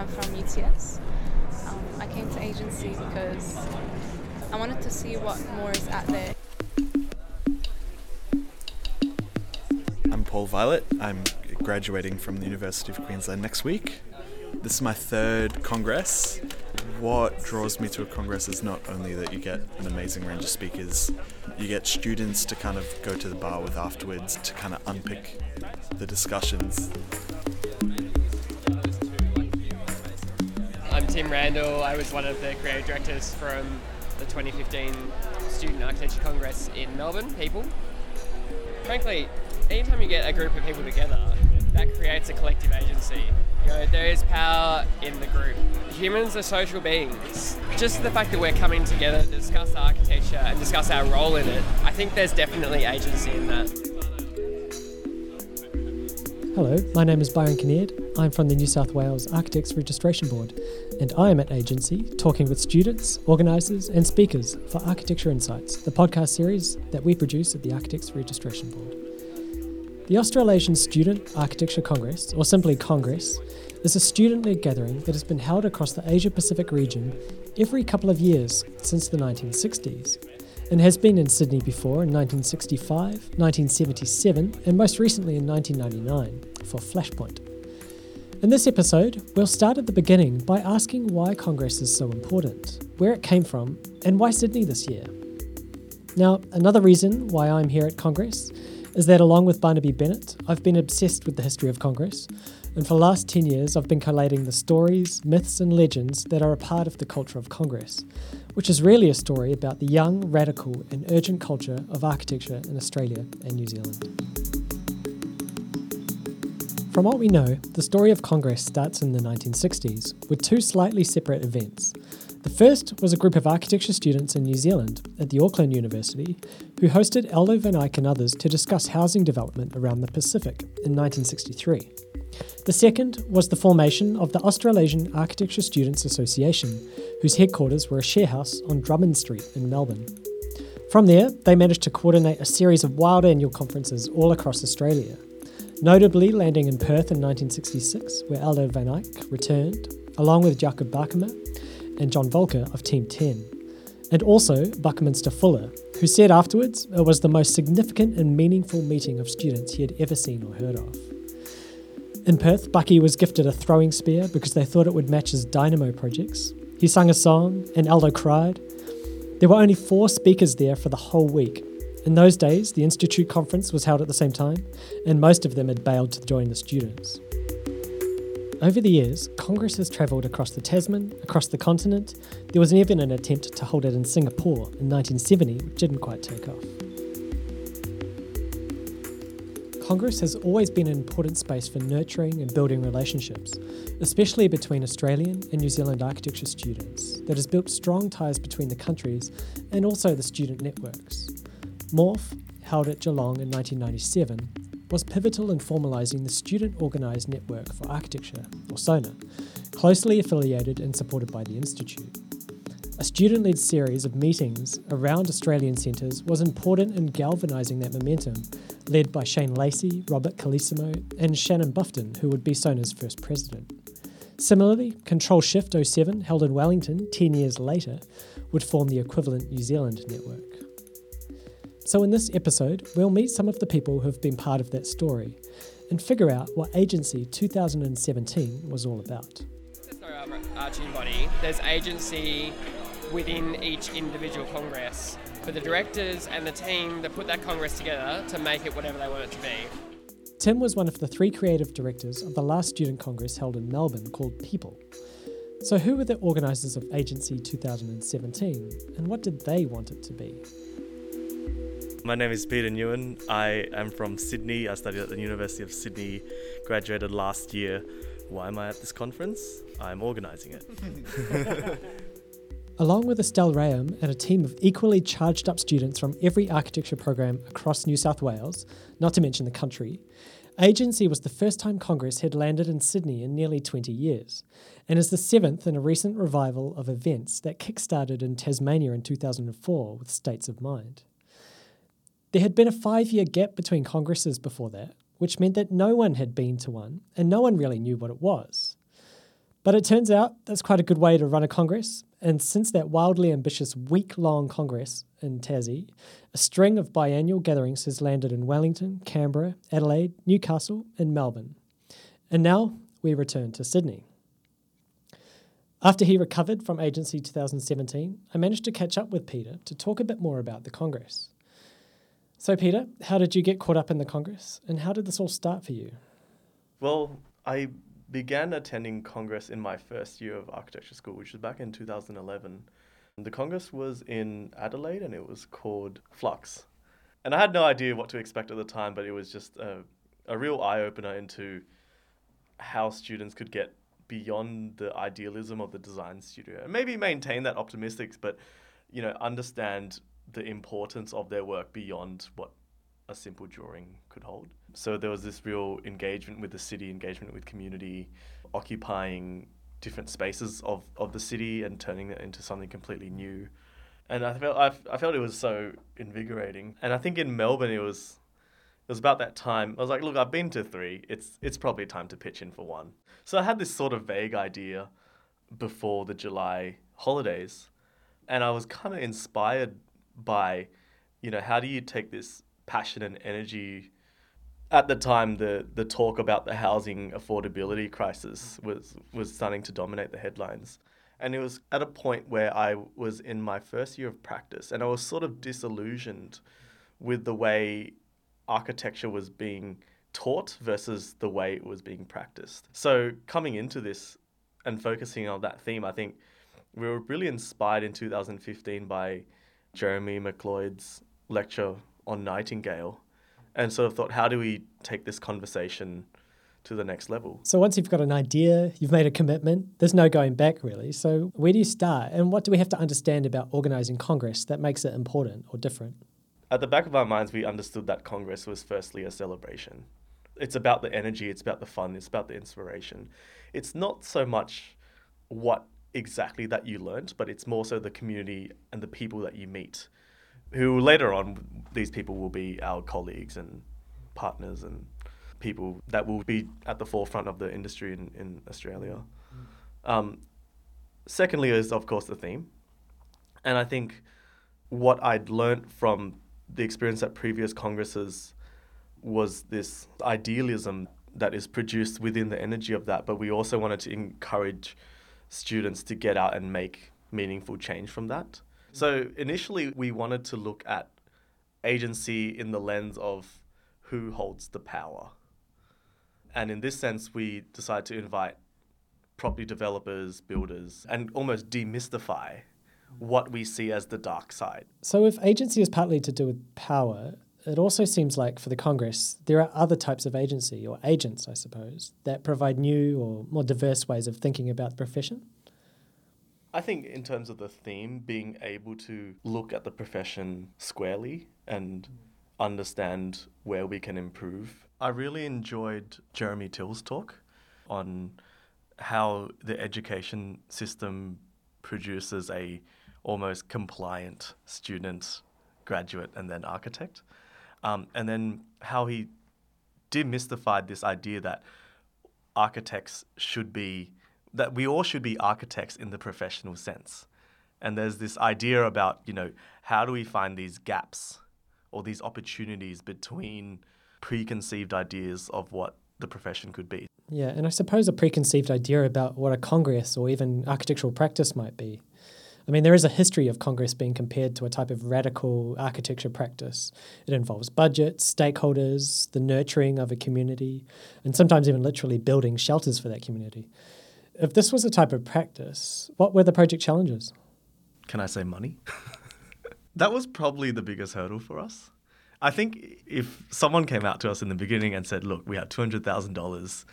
I'm from UTS. Um, I came to agency because I wanted to see what more is out there. I'm Paul Violet. I'm graduating from the University of Queensland next week. This is my third Congress. What draws me to a Congress is not only that you get an amazing range of speakers, you get students to kind of go to the bar with afterwards to kind of unpick the discussions. Tim Randall. I was one of the creative directors from the 2015 Student Architecture Congress in Melbourne, people. Frankly, anytime you get a group of people together, that creates a collective agency. You know, there is power in the group. Humans are social beings. Just the fact that we're coming together to discuss architecture and discuss our role in it, I think there's definitely agency in that. Hello, my name is Byron Kinnaird. I'm from the New South Wales Architects Registration Board, and I am at Agency talking with students, organisers, and speakers for Architecture Insights, the podcast series that we produce at the Architects Registration Board. The Australasian Student Architecture Congress, or simply Congress, is a student led gathering that has been held across the Asia Pacific region every couple of years since the 1960s and has been in Sydney before in 1965, 1977, and most recently in 1999 for Flashpoint. In this episode, we'll start at the beginning by asking why Congress is so important, where it came from, and why Sydney this year. Now, another reason why I'm here at Congress is that along with Barnaby Bennett, I've been obsessed with the history of Congress, and for the last 10 years I've been collating the stories, myths, and legends that are a part of the culture of Congress, which is really a story about the young, radical, and urgent culture of architecture in Australia and New Zealand. From what we know, the story of Congress starts in the 1960s with two slightly separate events. The first was a group of architecture students in New Zealand at the Auckland University who hosted Aldo van Eyck and others to discuss housing development around the Pacific in 1963. The second was the formation of the Australasian Architecture Students Association, whose headquarters were a sharehouse on Drummond Street in Melbourne. From there, they managed to coordinate a series of wild annual conferences all across Australia, notably landing in Perth in 1966, where Aldo van Eyck returned, along with Jacob Bakema and John Voelcker of Team 10, and also Buckminster Fuller, who said afterwards it was the most significant and meaningful meeting of students he had ever seen or heard of. In Perth, Bucky was gifted a throwing spear because they thought it would match his Dymaxion projects. He sung a song, and Aldo cried. There were only four speakers there for the whole week. In those days, the Institute conference was held at the same time, and most of them had bailed to join the students. Over the years, Congress has travelled across the Tasman, across the continent. There was even an attempt to hold it in Singapore in 1970, which didn't quite take off. Congress has always been an important space for nurturing and building relationships, especially between Australian and New Zealand architecture students, that has built strong ties between the countries and also the student networks. Morph, held at Geelong in 1997, was pivotal in formalising the Student Organised Network for Architecture, or SONA, closely affiliated and supported by the Institute. A student led series of meetings around Australian centres was important in galvanising that momentum, led by Shane Lacey, Robert Carlesimo, and Shannon Buffton, who would be SONA's first president. Similarly, Control Shift 07, held in Wellington 10 years later, would form the equivalent New Zealand network. So, in this episode, we'll meet some of the people who have been part of that story and figure out what Agency 2017 was all about. There's no overarching body, there's agency within each individual congress for the directors and the team that put that congress together to make it whatever they want it to be. Tim was one of the three creative directors of the last student congress held in Melbourne called People. So, who were the organisers of Agency 2017 and what did they want it to be? My name is Peter Nguyen. I am from Sydney. I studied at the University of Sydney, graduated last year. Why am I at this conference? I'm organising it. Along with Estelle Rayam and a team of equally charged up students from every architecture program across New South Wales, not to mention the country, Agency was the first time Congress had landed in Sydney in nearly 20 years, and is the seventh in a recent revival of events that kick-started in Tasmania in 2004 with States of Mind. There had been a five year gap between congresses before that, which meant that no one had been to one and no one really knew what it was. But it turns out that's quite a good way to run a Congress. And since that wildly ambitious week long Congress in Tassie, a string of biannual gatherings has landed in Wellington, Canberra, Adelaide, Newcastle, and Melbourne. And now we return to Sydney. After he recovered from Agency 2017, I managed to catch up with Peter to talk a bit more about the Congress. So, Peter, how did you get caught up in the Congress and how did this all start for you? Well, I began attending Congress in my first year of architecture school, which was back in 2011. The Congress was in Adelaide and it was called Flux. And I had no idea what to expect at the time, but it was just a, a real eye opener into how students could get beyond the idealism of the design studio and maybe maintain that optimistic, but you know, understand the importance of their work beyond what a simple drawing could hold. So there was this real engagement with the city, engagement with community, occupying different spaces of, of the city and turning it into something completely new. And I felt I, I felt it was so invigorating. And I think in Melbourne it was it was about that time. I was like, look, I've been to three. It's it's probably time to pitch in for one. So I had this sort of vague idea before the July holidays, and I was kind of inspired by, you know, how do you take this passion and energy at the time the the talk about the housing affordability crisis was was starting to dominate the headlines and it was at a point where I was in my first year of practice and I was sort of disillusioned with the way architecture was being taught versus the way it was being practiced. So coming into this and focusing on that theme, I think we were really inspired in 2015 by Jeremy McLeod's lecture on Nightingale and sort of thought, how do we take this conversation to the next level? So once you've got an idea, you've made a commitment, there's no going back really. So where do you start? And what do we have to understand about organizing Congress that makes it important or different? At the back of our minds, we understood that Congress was firstly a celebration. It's about the energy, it's about the fun, it's about the inspiration. It's not so much what exactly that you learned, but it's more so the community and the people that you meet who later on, these people will be our colleagues and partners and people that will be at the forefront of the industry in, in Australia. Um, secondly, is of course the theme. And I think what I'd learnt from the experience at previous congresses was this idealism that is produced within the energy of that, but we also wanted to encourage students to get out and make meaningful change from that. So initially, we wanted to look at agency in the lens of who holds the power. And in this sense, we decided to invite property developers, builders, and almost demystify what we see as the dark side. So, if agency is partly to do with power, it also seems like for the Congress, there are other types of agency, or agents, I suppose, that provide new or more diverse ways of thinking about the profession. I think, in terms of the theme, being able to look at the profession squarely and understand where we can improve. I really enjoyed Jeremy Till's talk on how the education system produces a almost compliant student, graduate, and then architect. Um, and then how he demystified this idea that architects should be that we all should be architects in the professional sense. And there's this idea about, you know, how do we find these gaps or these opportunities between preconceived ideas of what the profession could be. Yeah, and I suppose a preconceived idea about what a congress or even architectural practice might be. I mean, there is a history of Congress being compared to a type of radical architecture practice. It involves budgets, stakeholders, the nurturing of a community, and sometimes even literally building shelters for that community. If this was a type of practice, what were the project challenges? Can I say money? that was probably the biggest hurdle for us. I think if someone came out to us in the beginning and said, look, we have $200,000,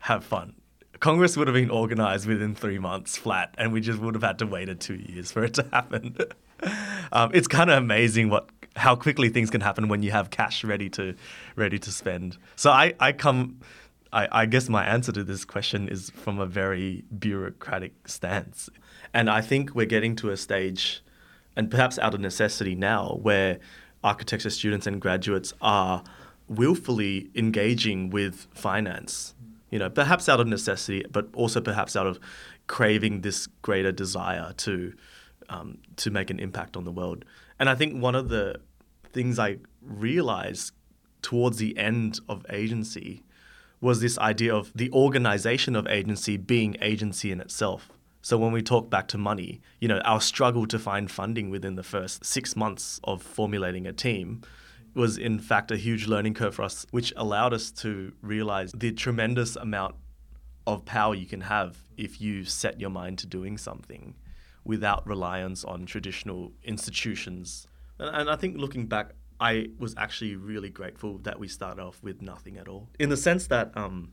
have fun, Congress would have been organized within three months flat, and we just would have had to wait a two years for it to happen. um, it's kind of amazing what how quickly things can happen when you have cash ready to ready to spend. So I, I come I, I guess my answer to this question is from a very bureaucratic stance. And I think we're getting to a stage, and perhaps out of necessity now, where architecture students and graduates are willfully engaging with finance You know, perhaps out of necessity, but also perhaps out of craving this greater desire to um, to make an impact on the world. And I think one of the things I realized towards the end of agency was this idea of the organization of agency being agency in itself. So when we talk back to money, you know, our struggle to find funding within the first six months of formulating a team was in fact a huge learning curve for us, which allowed us to realize the tremendous amount of power you can have if you set your mind to doing something without reliance on traditional institutions. And, I think looking back, I was actually really grateful that we started off with nothing at all. In the sense that um,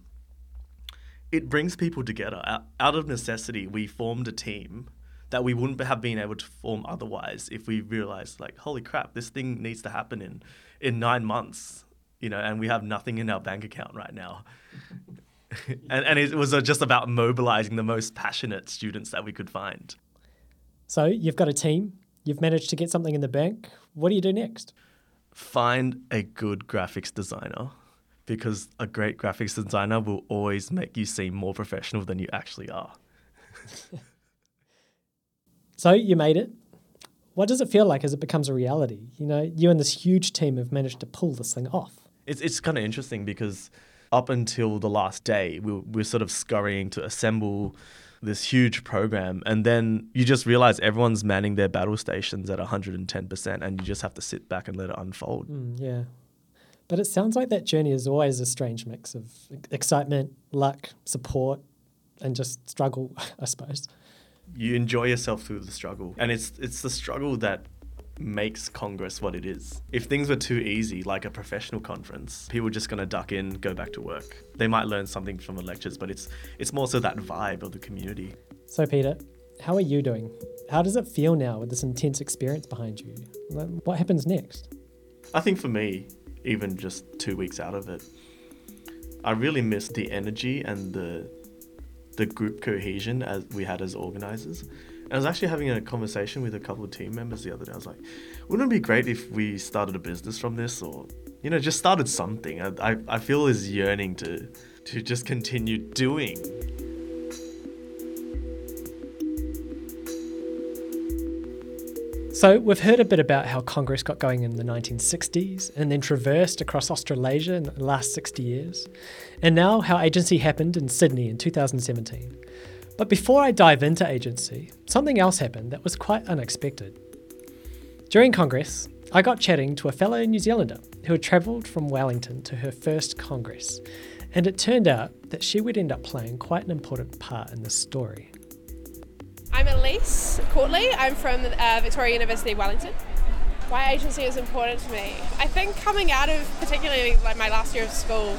it brings people together. Out of necessity, we formed a team that we wouldn't have been able to form otherwise if we realized, like, holy crap, this thing needs to happen in, in nine months, you know, and we have nothing in our bank account right now. and, and it was uh, just about mobilizing the most passionate students that we could find. So you've got a team, you've managed to get something in the bank. What do you do next? Find a good graphics designer because a great graphics designer will always make you seem more professional than you actually are. so you made it. What does it feel like as it becomes a reality? You know, you and this huge team have managed to pull this thing off. It's, it's kind of interesting because up until the last day, we we're sort of scurrying to assemble this huge program and then you just realize everyone's manning their battle stations at 110% and you just have to sit back and let it unfold mm, yeah but it sounds like that journey is always a strange mix of excitement luck support and just struggle i suppose you enjoy yourself through the struggle and it's it's the struggle that makes Congress what it is. If things were too easy, like a professional conference, people are just going to duck in, go back to work. They might learn something from the lectures, but it's it's more so that vibe of the community. So, Peter, how are you doing? How does it feel now with this intense experience behind you? What happens next? I think for me, even just two weeks out of it, I really missed the energy and the the group cohesion as we had as organizers. And I was actually having a conversation with a couple of team members the other day. I was like, wouldn't it be great if we started a business from this or, you know, just started something? I, I, I feel this yearning to, to just continue doing. So, we've heard a bit about how Congress got going in the 1960s and then traversed across Australasia in the last 60 years, and now how agency happened in Sydney in 2017. But before I dive into agency, something else happened that was quite unexpected. During Congress, I got chatting to a fellow New Zealander who had travelled from Wellington to her first Congress, and it turned out that she would end up playing quite an important part in this story. Elise Courtley. I'm from uh, Victoria University Wellington. Why agency is important to me? I think coming out of particularly like my last year of school,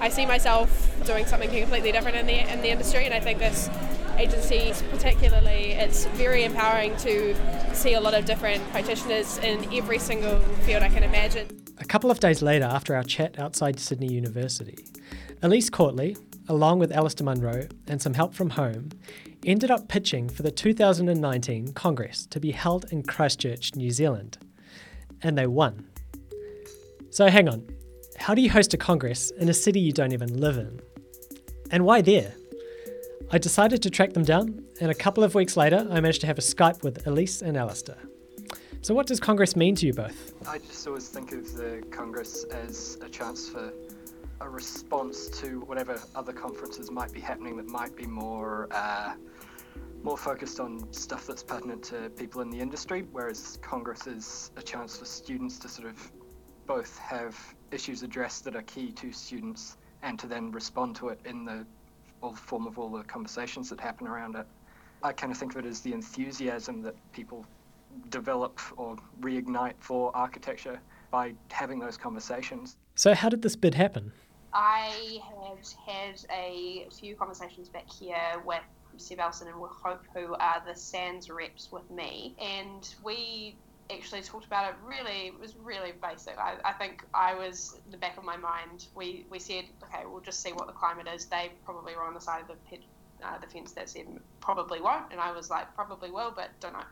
I see myself doing something completely different in the in the industry, and I think this agency particularly, it's very empowering to see a lot of different practitioners in every single field I can imagine. A couple of days later, after our chat outside Sydney University, Elise Courtley, along with Alistair Munro and some help from home, ended up pitching for the 2019 Congress to be held in Christchurch, New Zealand. And they won. So hang on, how do you host a Congress in a city you don't even live in? And why there? I decided to track them down, and a couple of weeks later, I managed to have a Skype with Elise and Alistair. So, what does Congress mean to you both? I just always think of the Congress as a chance for a response to whatever other conferences might be happening that might be more uh, more focused on stuff that's pertinent to people in the industry, whereas Congress is a chance for students to sort of both have issues addressed that are key to students and to then respond to it in the form of all the conversations that happen around it. I kind of think of it as the enthusiasm that people develop or reignite for architecture by having those conversations. So, how did this bid happen? I have had a few conversations back here with Seb Elson and with Hope, who are the SANS reps with me, and we actually talked about it really it was really basic. I, I think I was in the back of my mind we we said okay we'll just see what the climate is. They probably were on the side of the, uh, the fence that said probably won't. And I was like probably will but don't know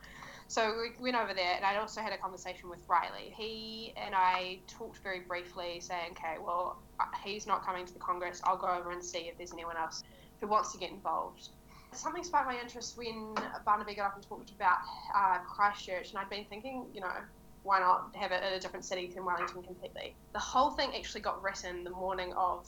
So we went over there, and I also had a conversation with Riley. He and I talked very briefly, saying, "Okay, well, uh, he's not coming to the Congress. I'll go over and see if there's anyone else who wants to get involved." Something sparked my interest when Barnaby got up and talked about uh, Christchurch, and I'd been thinking, you know, why not have it in a different city than Wellington completely? The whole thing actually got written the morning of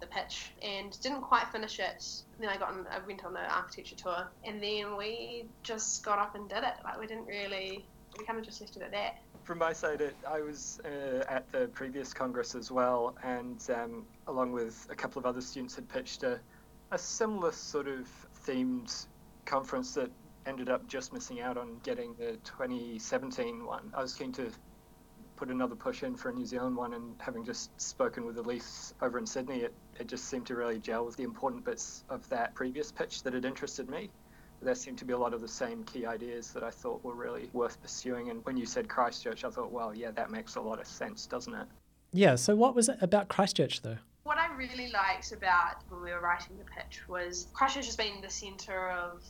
the pitch and didn't quite finish it. Then I got on, I went on the architecture tour, and then we just got up and did it. Like we didn't really, we kind of just left it at that. From my side, it, I was uh, at the previous congress as well, and um, along with a couple of other students, had pitched a, a similar sort of themed conference that ended up just missing out on getting the 2017 one. I was keen to put another push in for a New Zealand one, and having just spoken with Elise over in Sydney, it, it just seemed to really gel with the important bits of that previous pitch that had interested me. There seemed to be a lot of the same key ideas that I thought were really worth pursuing. And when you said Christchurch, I thought, well, yeah, that makes a lot of sense, doesn't it? Yeah, so what was it about Christchurch though? What I really liked about when we were writing the pitch was Christchurch has been the centre of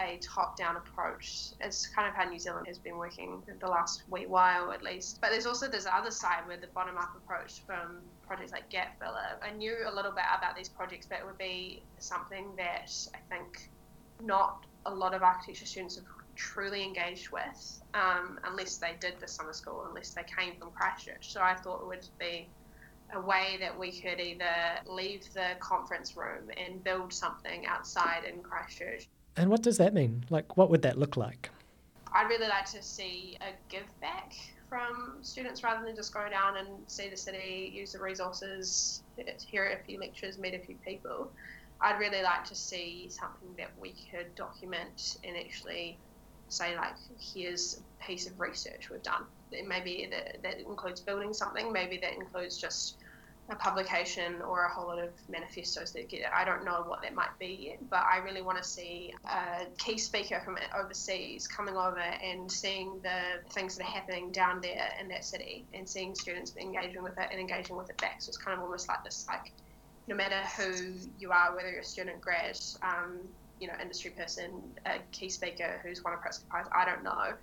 a top-down approach. It's kind of how New Zealand has been working the last wee while, at least. But there's also this other side where the bottom-up approach from projects like Gap Filler. I knew a little bit about these projects, but it would be something that I think not a lot of architecture students have truly engaged with, um, unless they did the summer school, unless they came from Christchurch. So I thought it would be a way that we could either leave the conference room and build something outside in Christchurch and what does that mean? Like, what would that look like? I'd really like to see a give back from students rather than just go down and see the city, use the resources, hear a few lectures, meet a few people. I'd really like to see something that we could document and actually say, like, here's a piece of research we've done. Maybe that, that includes building something, maybe that includes just a publication or a whole lot of manifestos that get I don't know what that might be yet, but I really want to see a key speaker from overseas coming over and seeing the things that are happening down there in that city and seeing students engaging with it and engaging with it back. So it's kind of almost like this like no matter who you are, whether you're a student, grad, um, you know, industry person, a key speaker who's won a Pritzker Prize, I don't know.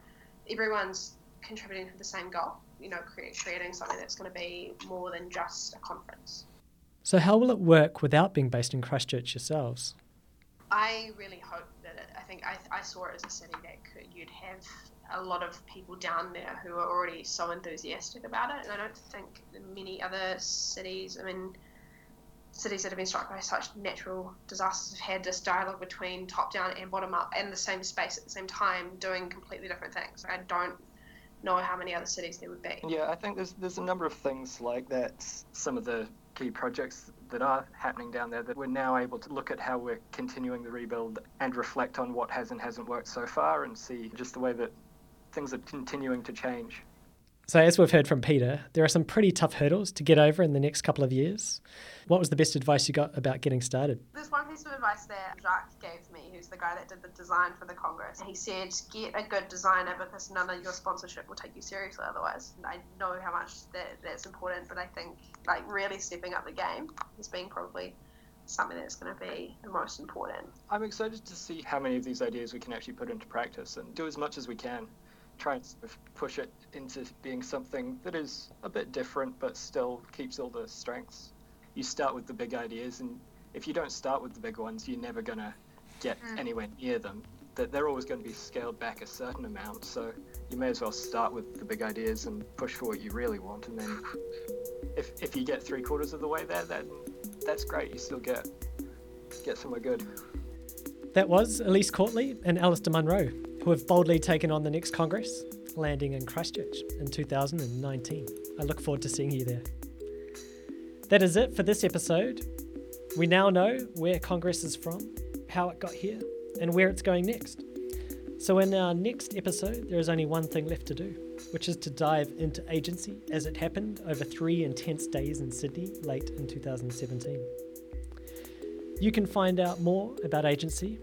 Everyone's contributing to the same goal you know, create, creating something that's going to be more than just a conference. So, how will it work without being based in Christchurch yourselves? I really hope that it, I think I, I saw it as a city that could, you'd have a lot of people down there who are already so enthusiastic about it, and I don't think many other cities. I mean, cities that have been struck by such natural disasters have had this dialogue between top down and bottom up in the same space at the same time, doing completely different things. I don't know how many other cities there would be. Yeah, I think there's there's a number of things like that. Some of the key projects that are happening down there that we're now able to look at how we're continuing the rebuild and reflect on what has and hasn't worked so far and see just the way that things are continuing to change. So, as we've heard from Peter, there are some pretty tough hurdles to get over in the next couple of years. What was the best advice you got about getting started? There's one piece of advice that Jacques gave me, who's the guy that did the design for the Congress. He said, Get a good designer because none of your sponsorship will take you seriously otherwise. I know how much that, that's important, but I think like really stepping up the game is being probably something that's going to be the most important. I'm excited to see how many of these ideas we can actually put into practice and do as much as we can try and sort of push it into being something that is a bit different but still keeps all the strengths. You start with the big ideas, and if you don't start with the big ones, you're never going to get mm. anywhere near them. That they're always going to be scaled back a certain amount, so you may as well start with the big ideas and push for what you really want, and then if, if you get three quarters of the way there, then that's great. You still get get somewhere good. That was Elise Courtley and Alistair Munro who have boldly taken on the next Congress, landing in Christchurch in 2019. I look forward to seeing you there. That is it for this episode. We now know where Congress is from, how it got here, and where it's going next. So, in our next episode, there is only one thing left to do, which is to dive into agency as it happened over three intense days in Sydney late in 2017. You can find out more about agency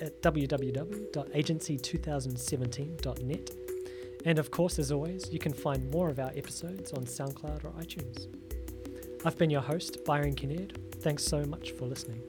at www.agency2017.net. And of course, as always, you can find more of our episodes on SoundCloud or iTunes. I've been your host, Byron Kinnaird. Thanks so much for listening.